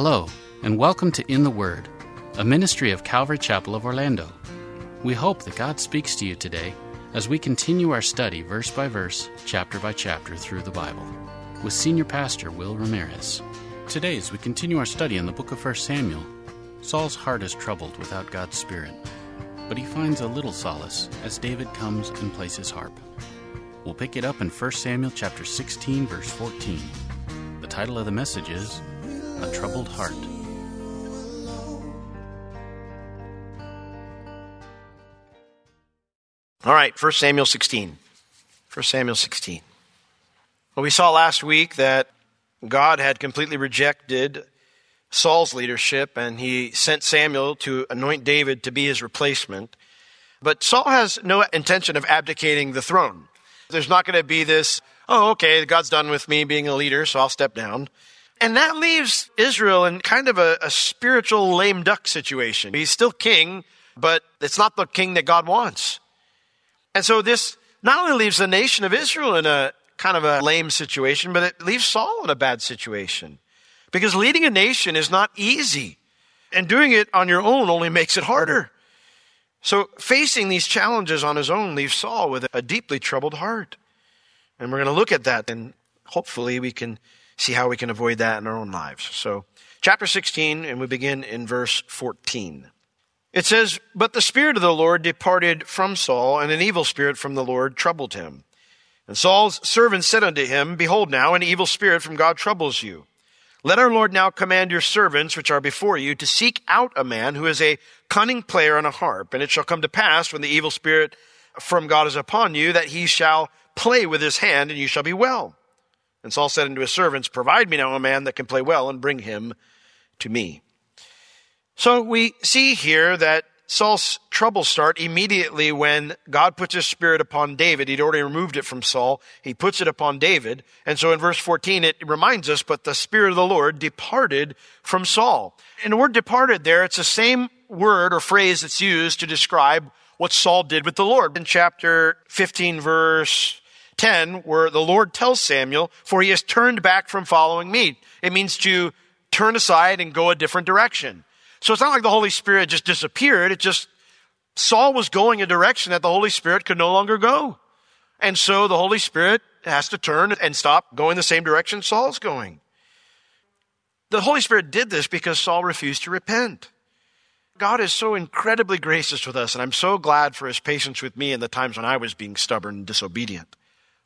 Hello, and welcome to In the Word, a ministry of Calvary Chapel of Orlando. We hope that God speaks to you today as we continue our study verse by verse, chapter by chapter through the Bible with Senior Pastor Will Ramirez. Today, as we continue our study in the book of 1 Samuel, Saul's heart is troubled without God's Spirit, but he finds a little solace as David comes and plays his harp. We'll pick it up in 1 Samuel chapter 16 verse 14. The title of the message is A Troubled Heart. All right, 1 Samuel 16. 1 Samuel 16. Well, we saw last week that God had completely rejected Saul's leadership and he sent Samuel to anoint David to be his replacement. But Saul has no intention of abdicating the throne. There's not going to be this, oh, okay, God's done with me being a leader, so I'll step down. And that leaves Israel in kind of a, a spiritual lame duck situation. He's still king, but it's not the king that God wants. And so this not only leaves the nation of Israel in a kind of a lame situation, but it leaves Saul in a bad situation. Because leading a nation is not easy. And doing it on your own only makes it harder. So facing these challenges on his own leaves Saul with a deeply troubled heart. And we're going to look at that and hopefully we can see how we can avoid that in our own lives. So chapter 16 and we begin in verse 14. It says, But the Spirit of the Lord departed from Saul, and an evil spirit from the Lord troubled him. And Saul's servants said unto him, Behold, now an evil spirit from God troubles you. Let our Lord now command your servants, which are before you, to seek out a man who is a cunning player on a harp. And it shall come to pass, when the evil spirit from God is upon you, that he shall play with his hand, and you shall be well. And Saul said unto his servants, Provide me now a man that can play well, and bring him to me. So we see here that Saul's troubles start immediately when God puts his spirit upon David. He'd already removed it from Saul. He puts it upon David. And so in verse 14, it reminds us, but the spirit of the Lord departed from Saul. And the word departed there, it's the same word or phrase that's used to describe what Saul did with the Lord. In chapter 15, verse 10, where the Lord tells Samuel, for he has turned back from following me. It means to turn aside and go a different direction. So it's not like the Holy Spirit just disappeared. It just, Saul was going a direction that the Holy Spirit could no longer go. And so the Holy Spirit has to turn and stop going the same direction Saul's going. The Holy Spirit did this because Saul refused to repent. God is so incredibly gracious with us, and I'm so glad for his patience with me in the times when I was being stubborn and disobedient.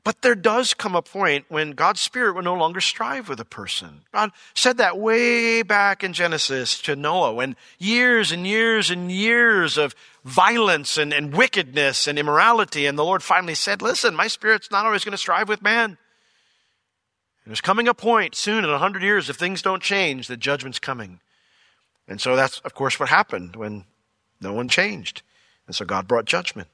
But there does come a point when God's Spirit will no longer strive with a person. God said that way back in Genesis to Noah when years and years and years of violence and, and wickedness and immorality, and the Lord finally said, Listen, my Spirit's not always going to strive with man. There's coming a point soon in a hundred years, if things don't change, the judgment's coming. And so that's, of course, what happened when no one changed. And so God brought judgment.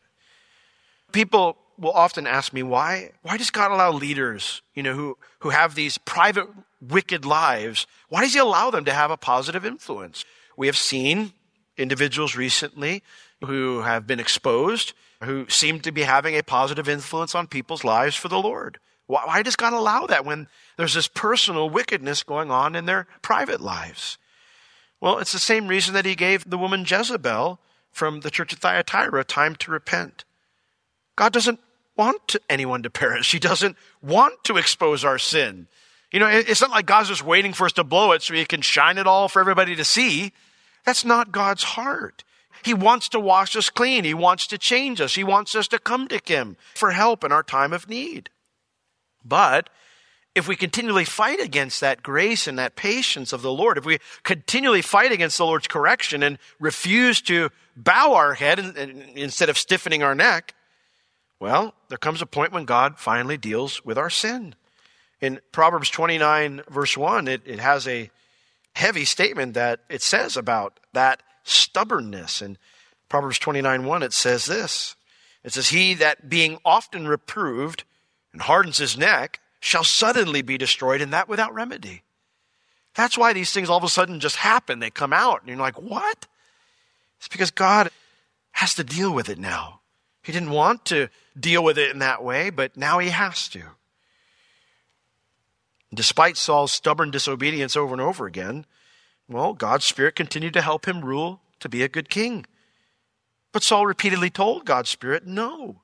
People will often ask me why why does God allow leaders, you know, who who have these private wicked lives, why does he allow them to have a positive influence? We have seen individuals recently who have been exposed who seem to be having a positive influence on people's lives for the Lord. Why, why does God allow that when there's this personal wickedness going on in their private lives? Well, it's the same reason that he gave the woman Jezebel from the church of Thyatira time to repent. God doesn't want anyone to perish. He doesn't want to expose our sin. You know, it's not like God's just waiting for us to blow it so he can shine it all for everybody to see. That's not God's heart. He wants to wash us clean. He wants to change us. He wants us to come to Him for help in our time of need. But if we continually fight against that grace and that patience of the Lord, if we continually fight against the Lord's correction and refuse to bow our head instead of stiffening our neck, well, there comes a point when God finally deals with our sin. In Proverbs 29, verse 1, it, it has a heavy statement that it says about that stubbornness. In Proverbs 29, 1, it says this It says, He that being often reproved and hardens his neck, shall suddenly be destroyed, and that without remedy. That's why these things all of a sudden just happen. They come out, and you're like, what? It's because God has to deal with it now. He didn't want to deal with it in that way, but now he has to. Despite Saul's stubborn disobedience over and over again, well, God's Spirit continued to help him rule to be a good king. But Saul repeatedly told God's Spirit no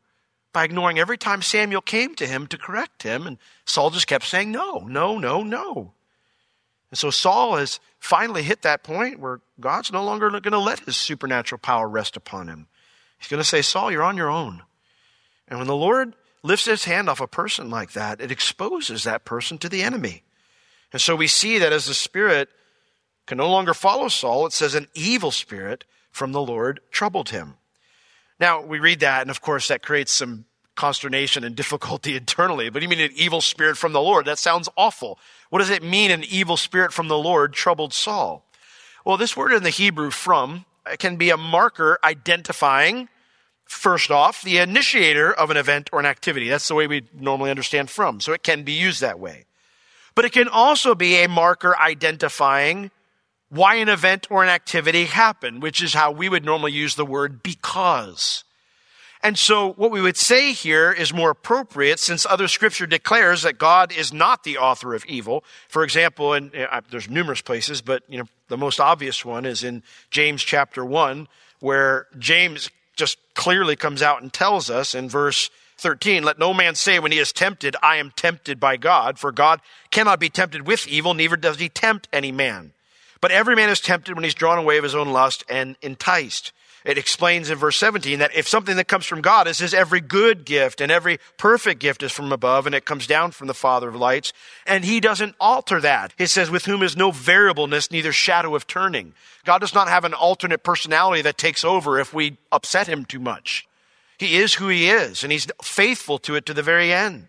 by ignoring every time Samuel came to him to correct him. And Saul just kept saying, no, no, no, no. And so Saul has finally hit that point where God's no longer going to let his supernatural power rest upon him. He's going to say, Saul, you're on your own. And when the Lord lifts his hand off a person like that, it exposes that person to the enemy. And so we see that as the Spirit can no longer follow Saul, it says an evil spirit from the Lord troubled him. Now, we read that, and of course, that creates some consternation and difficulty internally. But you mean an evil spirit from the Lord? That sounds awful. What does it mean, an evil spirit from the Lord troubled Saul? Well, this word in the Hebrew, from, can be a marker identifying, first off, the initiator of an event or an activity. That's the way we normally understand from. So it can be used that way. But it can also be a marker identifying why an event or an activity happened, which is how we would normally use the word because. And so what we would say here is more appropriate since other scripture declares that God is not the author of evil. For example, and uh, there's numerous places, but you know, the most obvious one is in James chapter 1 where James just clearly comes out and tells us in verse 13, let no man say when he is tempted, I am tempted by God, for God cannot be tempted with evil, neither does he tempt any man. But every man is tempted when he's drawn away of his own lust and enticed. It explains in verse 17 that if something that comes from God, it says every good gift and every perfect gift is from above and it comes down from the Father of lights. And he doesn't alter that. It says with whom is no variableness, neither shadow of turning. God does not have an alternate personality that takes over if we upset him too much. He is who he is and he's faithful to it to the very end.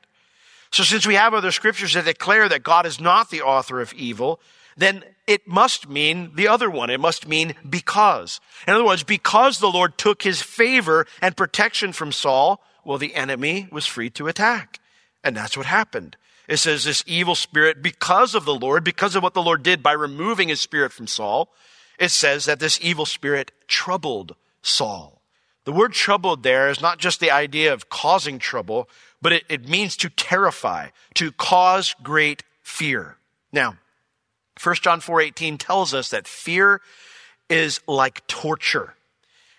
So since we have other scriptures that declare that God is not the author of evil, then it must mean the other one. It must mean because. In other words, because the Lord took his favor and protection from Saul, well, the enemy was free to attack. And that's what happened. It says this evil spirit, because of the Lord, because of what the Lord did by removing his spirit from Saul, it says that this evil spirit troubled Saul. The word troubled there is not just the idea of causing trouble, but it, it means to terrify, to cause great fear. Now, 1 John 4:18 tells us that fear is like torture.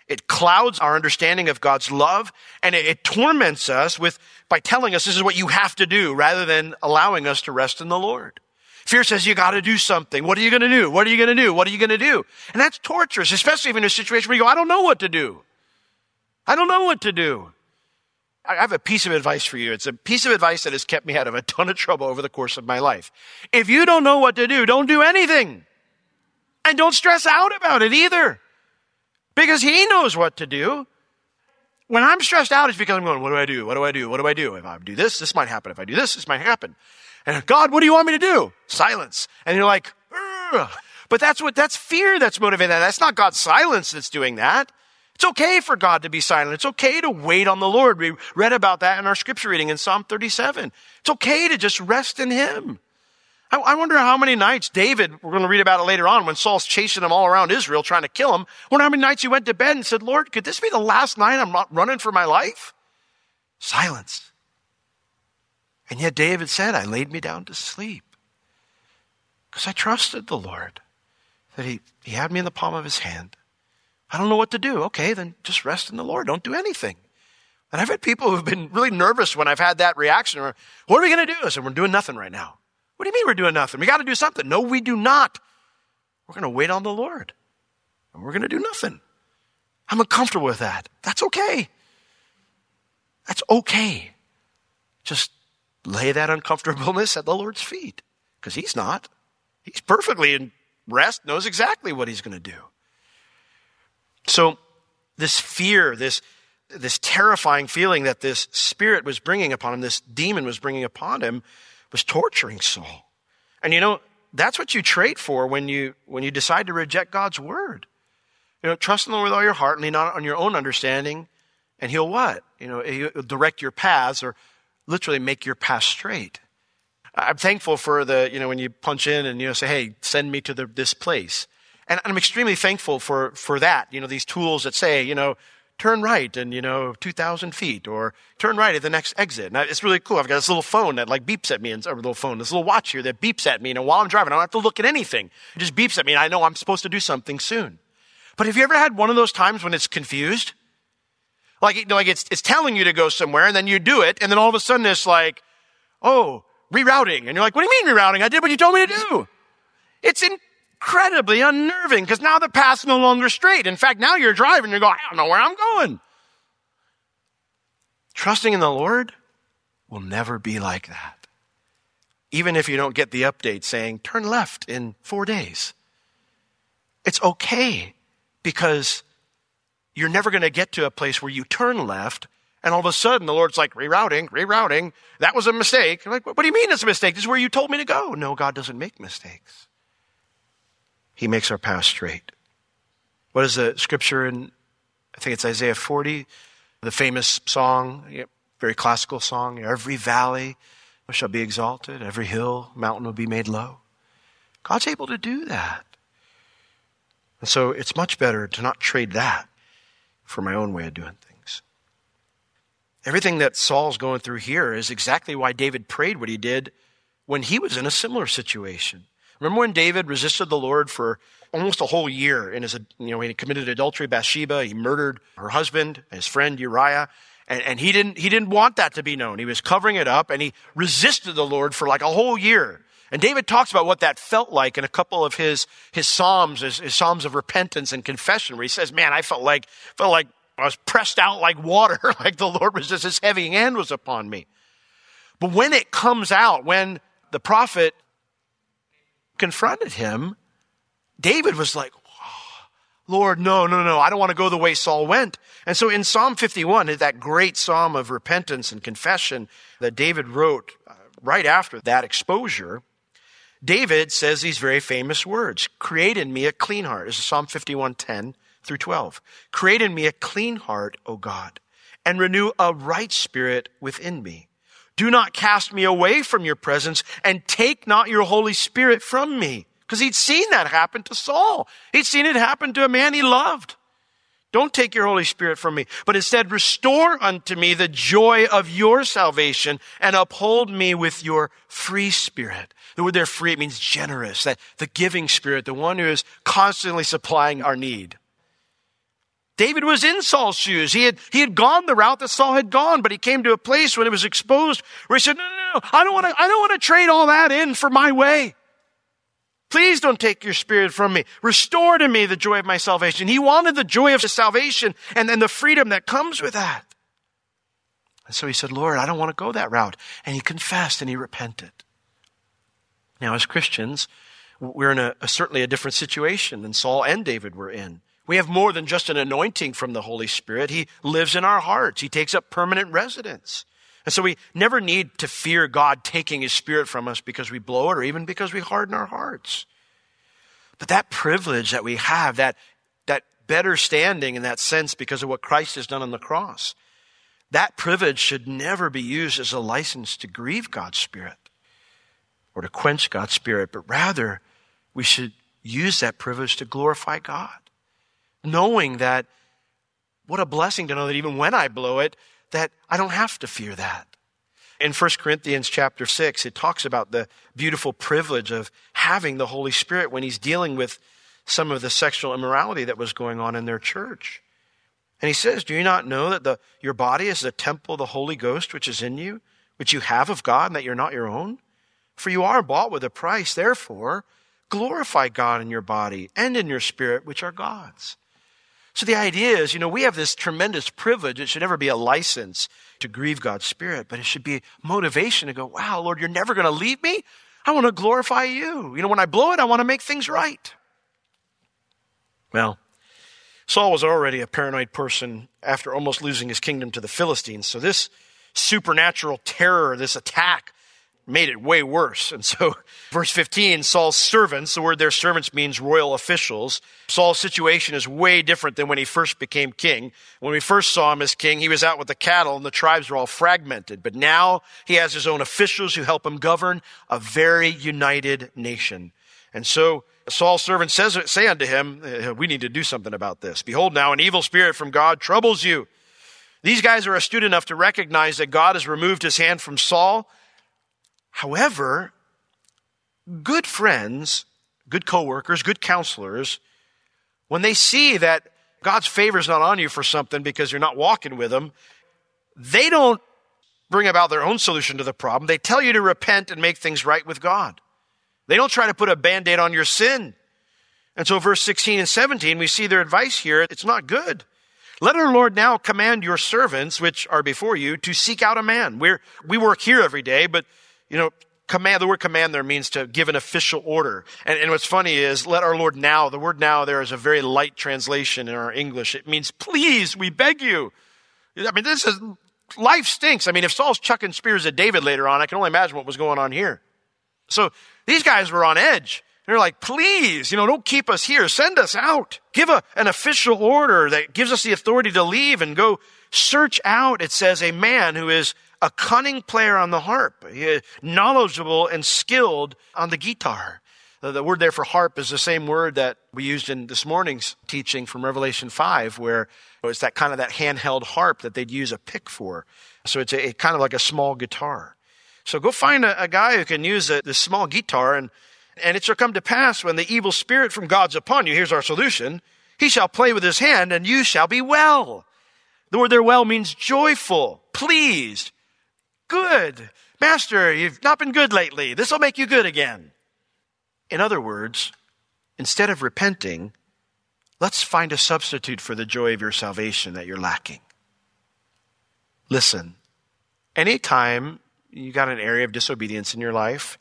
It clouds our understanding of God's love and it, it, torments us with by telling us this is what you have to do rather than allowing us to rest in the Lord. Fear says you got to do something. What are you going to do? What are you going to do? What are you going to do? And that's torturous, especially if in a situation where you go, I don't know what to do. I don't know what to do. I have a piece of advice for you. It's a piece of advice that has kept me out of a ton of trouble over the course of my life. If you don't know what to do, don't do anything. And don't stress out about it either. Because he knows what to do. When I'm stressed out, it's because I'm going, what do I do? What do I do? What do I do? If I do this, this might happen. If I do this, this might happen. And God, what do you want me to do? Silence. And you're like, Ugh. but that's what, that's fear that's motivating that. That's not God's silence that's doing that. It's okay for God to be silent. It's okay to wait on the Lord. We read about that in our scripture reading in Psalm 37. It's okay to just rest in Him. I, I wonder how many nights David, we're going to read about it later on when Saul's chasing him all around Israel trying to kill him. Wonder how many nights he went to bed and said, Lord, could this be the last night I'm not running for my life? Silence. And yet David said, I laid me down to sleep because I trusted the Lord that he, he had me in the palm of his hand. I don't know what to do. Okay, then just rest in the Lord. Don't do anything. And I've had people who've been really nervous when I've had that reaction. Or, what are we going to do? I said, we're doing nothing right now. What do you mean we're doing nothing? We got to do something. No, we do not. We're going to wait on the Lord. And we're going to do nothing. I'm uncomfortable with that. That's okay. That's okay. Just lay that uncomfortableness at the Lord's feet because He's not. He's perfectly in rest, knows exactly what He's going to do. So, this fear, this, this terrifying feeling that this spirit was bringing upon him, this demon was bringing upon him, was torturing Saul. And you know, that's what you trade for when you, when you decide to reject God's word. You know, trust in the Lord with all your heart and lean not on your own understanding, and He'll what? You know, He'll direct your paths or literally make your path straight. I'm thankful for the, you know, when you punch in and, you know, say, hey, send me to the, this place. And I'm extremely thankful for, for that, you know, these tools that say, you know, turn right and, you know, 2,000 feet or turn right at the next exit. And it's really cool. I've got this little phone that like beeps at me and, or little phone, this little watch here that beeps at me. And while I'm driving, I don't have to look at anything. It just beeps at me and I know I'm supposed to do something soon. But have you ever had one of those times when it's confused? Like, you know, like it's, it's telling you to go somewhere and then you do it and then all of a sudden it's like, oh, rerouting. And you're like, what do you mean rerouting? I did what you told me to do. It's in, incredibly unnerving because now the path's no longer straight. In fact, now you're driving, you're going, I don't know where I'm going. Trusting in the Lord will never be like that. Even if you don't get the update saying, turn left in four days. It's okay because you're never going to get to a place where you turn left and all of a sudden the Lord's like, rerouting, rerouting. That was a mistake. You're like, what do you mean it's a mistake? This is where you told me to go. No, God doesn't make mistakes. He makes our path straight. What is the scripture in, I think it's Isaiah 40, the famous song, very classical song, every valley shall be exalted, every hill, mountain will be made low. God's able to do that. And so it's much better to not trade that for my own way of doing things. Everything that Saul's going through here is exactly why David prayed what he did when he was in a similar situation. Remember when David resisted the Lord for almost a whole year in his, you know, he committed adultery, Bathsheba, he murdered her husband, his friend Uriah, and, and he didn't, he didn't want that to be known. He was covering it up and he resisted the Lord for like a whole year. And David talks about what that felt like in a couple of his, his Psalms, his, his Psalms of repentance and confession, where he says, man, I felt like, felt like I was pressed out like water, like the Lord was just, his heavy hand was upon me. But when it comes out, when the prophet confronted him, David was like, Lord, no, no, no, I don't want to go the way Saul went. And so in Psalm 51, that great psalm of repentance and confession that David wrote uh, right after that exposure, David says these very famous words, create in me a clean heart. This is Psalm 51, 10 through 12. Create in me a clean heart, O God, and renew a right spirit within me. Do not cast me away from your presence and take not your Holy Spirit from me. Because he'd seen that happen to Saul. He'd seen it happen to a man he loved. Don't take your Holy Spirit from me, but instead restore unto me the joy of your salvation and uphold me with your free spirit. The word there free, it means generous, that the giving spirit, the one who is constantly supplying our need. David was in Saul's shoes. He had, he had gone the route that Saul had gone, but he came to a place when it was exposed where he said, no, no, no, I don't want to, I don't want to trade all that in for my way. Please don't take your spirit from me. Restore to me the joy of my salvation. He wanted the joy of his salvation and then the freedom that comes with that. And so he said, Lord, I don't want to go that route. And he confessed and he repented. Now, as Christians, we're in a, a certainly a different situation than Saul and David were in. We have more than just an anointing from the Holy Spirit. He lives in our hearts. He takes up permanent residence. And so we never need to fear God taking his spirit from us because we blow it or even because we harden our hearts. But that privilege that we have, that, that better standing in that sense because of what Christ has done on the cross, that privilege should never be used as a license to grieve God's spirit or to quench God's spirit, but rather we should use that privilege to glorify God knowing that what a blessing to know that even when I blow it, that I don't have to fear that. In 1 Corinthians chapter 6, it talks about the beautiful privilege of having the Holy Spirit when he's dealing with some of the sexual immorality that was going on in their church. And he says, Do you not know that the, your body is the temple of the Holy Ghost which is in you, which you have of God, and that you're not your own? For you are bought with a price. Therefore, glorify God in your body and in your spirit, which are God's. So the idea is, you know, we have this tremendous privilege. It should never be a license to grieve God's Spirit, but it should be motivation to go, wow, Lord, you're never going to leave me. I want to glorify you. You know, when I blow it, I want to make things right. Well, Saul was already a paranoid person after almost losing his kingdom to the Philistines. So this supernatural terror, this attack, made it way worse. And so, verse 15, Saul's servants, the word their servants means royal officials. Saul's situation is way different than when he first became king. When we first saw him as king, he was out with the cattle and the tribes were all fragmented. But now he has his own officials who help him govern a very united nation. And so, Saul's servant says, say unto him, uh, we need to do something about this. Behold now, an evil spirit from God troubles you. These guys are astute enough to recognize that God has removed his hand from Saul However, good friends, good coworkers, good counselors, when they see that God's favor is not on you for something because you're not walking with Him, they don't bring about their own solution to the problem. They tell you to repent and make things right with God. They don't try to put a band aid on your sin. And so, verse 16 and 17, we see their advice here. It's not good. Let our Lord now command your servants, which are before you, to seek out a man. We're, we work here every day, but you know, command, the word command there means to give an official order. And, and what's funny is, let our Lord now, the word now there is a very light translation in our English. It means, please, we beg you. I mean, this is, life stinks. I mean, if Saul's chucking spears at David later on, I can only imagine what was going on here. So these guys were on edge. They're like, please, you know, don't keep us here. Send us out. Give a, an official order that gives us the authority to leave and go search out, it says, a man who is a cunning player on the harp, knowledgeable and skilled on the guitar. The word there for harp is the same word that we used in this morning's teaching from Revelation 5, where it's that kind of that handheld harp that they'd use a pick for. So it's a, kind of like a small guitar. So go find a, a guy who can use a, this small guitar, and, and it shall come to pass when the evil spirit from God's upon you, here's our solution, he shall play with his hand, and you shall be well. The word there well means joyful, pleased, Good. Master, you've not been good lately. This will make you good again. In other words, instead of repenting, let's find a substitute for the joy of your salvation that you're lacking. Listen, anytime you got an area of disobedience in your life,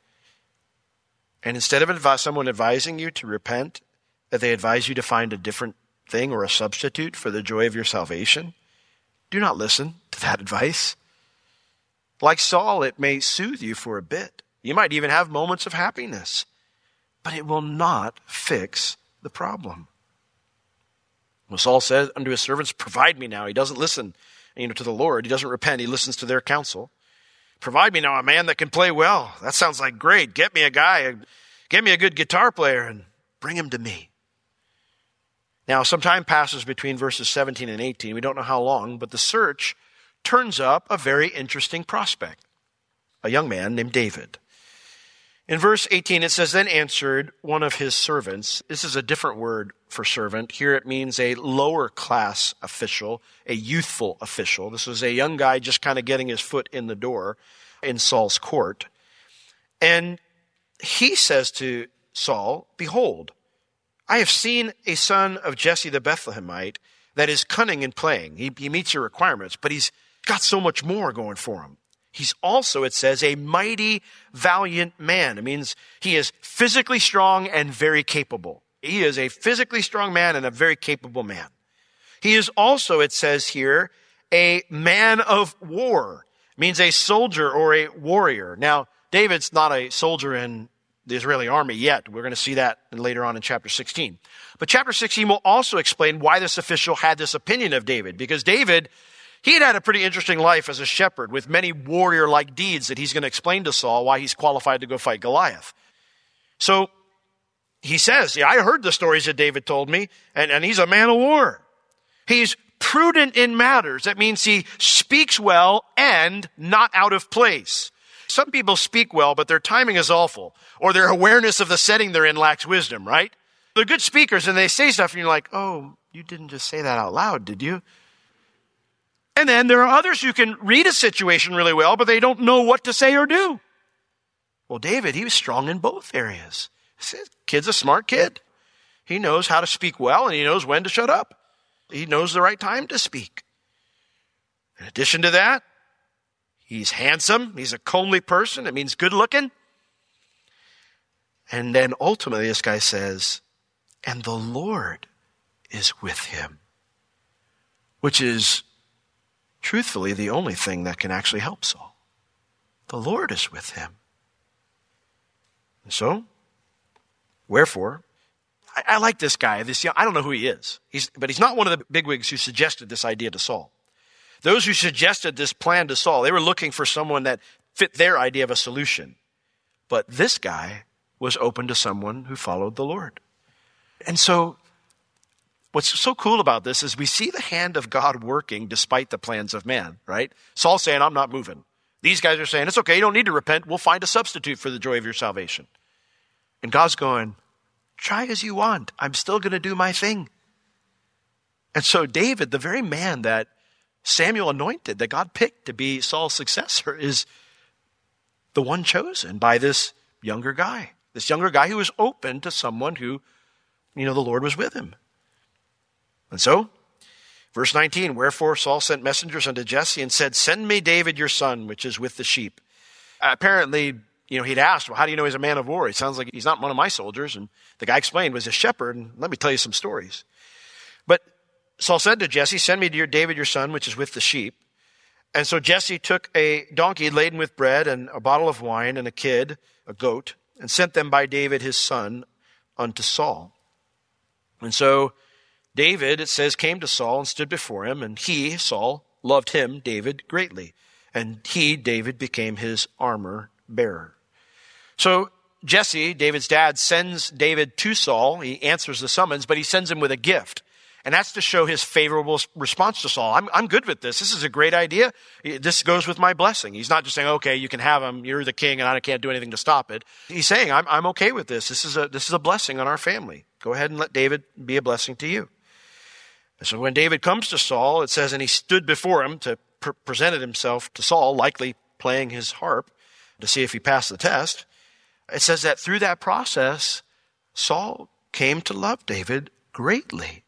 and instead of someone advising you to repent, that they advise you to find a different thing or a substitute for the joy of your salvation, do not listen to that advice. Like Saul, it may soothe you for a bit. You might even have moments of happiness, but it will not fix the problem. Well, Saul said unto his servants, Provide me now. He doesn't listen you know, to the Lord. He doesn't repent. He listens to their counsel. Provide me now a man that can play well. That sounds like great. Get me a guy. Get me a good guitar player and bring him to me. Now, some time passes between verses 17 and 18. We don't know how long, but the search turns up a very interesting prospect a young man named David. In verse 18, it says, Then answered one of his servants. This is a different word for servant. Here it means a lower class official, a youthful official. This was a young guy just kind of getting his foot in the door in Saul's court. And he says to Saul, Behold, I have seen a son of Jesse the Bethlehemite that is cunning in playing. He, he meets your requirements, but he's got so much more going for him. He's also, it says, a mighty, valiant man. It means he is physically strong and very capable. He is a physically strong man and a very capable man. He is also, it says here, a man of war. It means a soldier or a warrior. Now, David's not a soldier in the Israeli army yet. We're going to see that later on in chapter 16. But chapter 16 will also explain why this official had this opinion of David, because David he had had a pretty interesting life as a shepherd with many warrior like deeds that he's going to explain to Saul why he's qualified to go fight Goliath. So he says, Yeah, I heard the stories that David told me, and, and he's a man of war. He's prudent in matters. That means he speaks well and not out of place. Some people speak well, but their timing is awful, or their awareness of the setting they're in lacks wisdom, right? They're good speakers and they say stuff, and you're like, oh, you didn't just say that out loud, did you? And then there are others who can read a situation really well, but they don't know what to say or do. Well, David, he was strong in both areas. Kid's a smart kid. He knows how to speak well and he knows when to shut up. he knows the right time to speak. In addition to that, he's handsome. He's a comely person. It means good looking. And then ultimately, this guy says, and the Lord is with him, which is truthfully the only thing that can actually help Saul. The Lord is with him. And so, wherefore, I, I like this guy. This young, I don't know who he is, he's, but he's not one of the bigwigs who suggested this idea to Saul. Those who suggested this plan to Saul, they were looking for someone that fit their idea of a solution. But this guy was open to someone who followed the Lord. And so, what's so cool about this is we see the hand of God working despite the plans of man, right? Saul saying, I'm not moving. These guys are saying, it's okay, you don't need to repent. We'll find a substitute for the joy of your salvation. And God's going, try as you want. I'm still going to do my thing. And so, David, the very man that Samuel anointed, that God picked to be Saul's successor, is the one chosen by this younger guy. This younger guy who was open to someone who, you know, the Lord was with him. And so, verse 19, wherefore Saul sent messengers unto Jesse and said, Send me David your son, which is with the sheep. Uh, apparently, you know, he'd asked, Well, how do you know he's a man of war? He sounds like he's not one of my soldiers. And the guy explained, was a shepherd. And let me tell you some stories. But Saul said to Jesse, Send me to your David your son, which is with the sheep. And so Jesse took a donkey laden with bread and a bottle of wine and a kid, a goat, and sent them by David his son unto Saul. And so David, it says, came to Saul and stood before him, and he, Saul, loved him, David, greatly. And he, David, became his armor bearer. So Jesse, David's dad, sends David to Saul. He answers the summons, but he sends him with a gift. And that's to show his favorable response to Saul. I'm, I'm good with this. This is a great idea. This goes with my blessing. He's not just saying, okay, you can have him. You're the king and I can't do anything to stop it. He's saying, I'm, I'm okay with this. This is a, this is a blessing on our family. Go ahead and let David be a blessing to you. And so when David comes to Saul, it says, and he stood before him to pre- presented himself to Saul, likely playing his harp to see if he passed the test. It says that through that process, Saul came to love David greatly.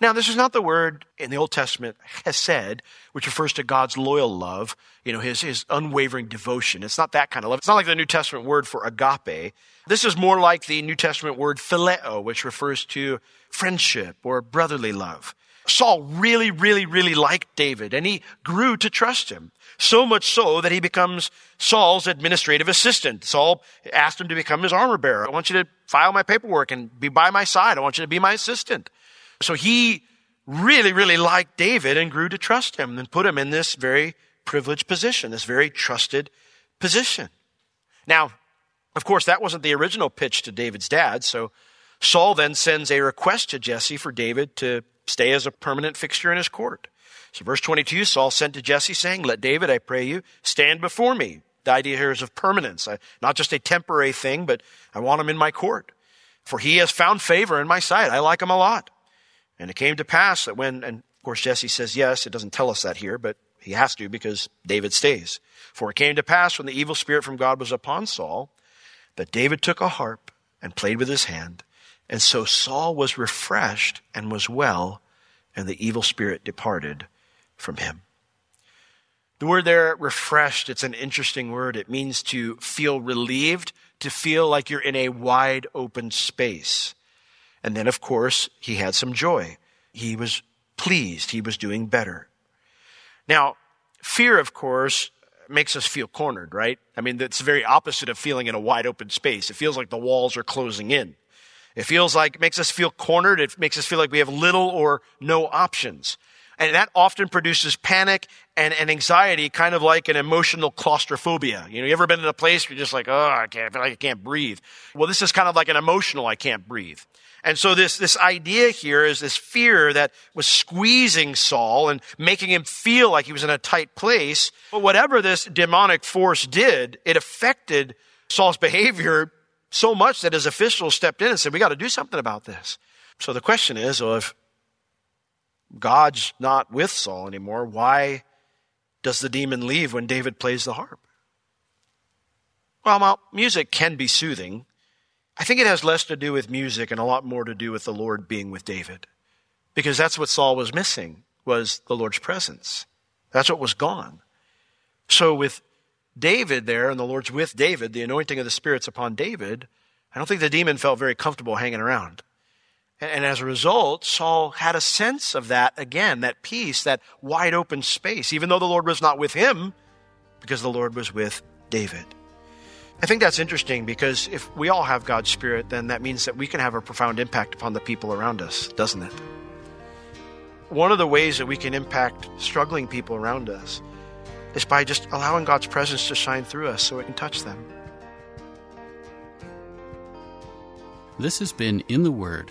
Now, this is not the word in the Old Testament, hesed, which refers to God's loyal love, you know, his, his unwavering devotion. It's not that kind of love. It's not like the New Testament word for agape. This is more like the New Testament word phileo, which refers to friendship or brotherly love. Saul really, really, really liked David and he grew to trust him. So much so that he becomes Saul's administrative assistant. Saul asked him to become his armor bearer. I want you to file my paperwork and be by my side. I want you to be my assistant. So he really, really liked David and grew to trust him and put him in this very privileged position, this very trusted position. Now, of course, that wasn't the original pitch to David's dad. So Saul then sends a request to Jesse for David to stay as a permanent fixture in his court. So verse 22, Saul sent to Jesse saying, Let David, I pray you, stand before me. The idea here is of permanence, uh, not just a temporary thing, but I want him in my court. For he has found favor in my sight. I like him a lot. And it came to pass that when, and of course Jesse says yes, it doesn't tell us that here, but he has to because David stays. For it came to pass when the evil spirit from God was upon Saul, that David took a harp and played with his hand. And so Saul was refreshed and was well, and the evil spirit departed from him. The word there, refreshed, it's an interesting word. It means to feel relieved, to feel like you're in a wide open space. And then, of course, he had some joy. He was pleased. He was doing better. Now, fear, of course, makes us feel cornered, right? I mean, it's the very opposite of feeling in a wide open space. It feels like the walls are closing in. It feels like, it makes us feel cornered. It makes us feel like we have little or no options. And that often produces panic and, and anxiety, kind of like an emotional claustrophobia. You know, you ever been in a place where you're just like, oh, I can't, I feel like I can't breathe. Well, this is kind of like an emotional I can't breathe. And so this, this idea here is this fear that was squeezing Saul and making him feel like he was in a tight place. But whatever this demonic force did, it affected Saul's behavior so much that his officials stepped in and said, we got to do something about this. So the question is, well, if God's not with Saul anymore, why does the demon leave when David plays the harp? Well, music can be soothing. I think it has less to do with music and a lot more to do with the Lord being with David. because that's what Saul was missing was the Lord's presence. That's what was gone. So with David there, and the Lord's with David, the anointing of the Spirit's upon David, I don't think the demon felt very comfortable hanging around. And as a result, Saul had a sense of that again, that peace, that wide open space, even though the Lord was not with him, because the Lord was with David. I think that's interesting because if we all have God's Spirit, then that means that we can have a profound impact upon the people around us, doesn't it? One of the ways that we can impact struggling people around us is by just allowing God's presence to shine through us so it can touch them. This has been In the Word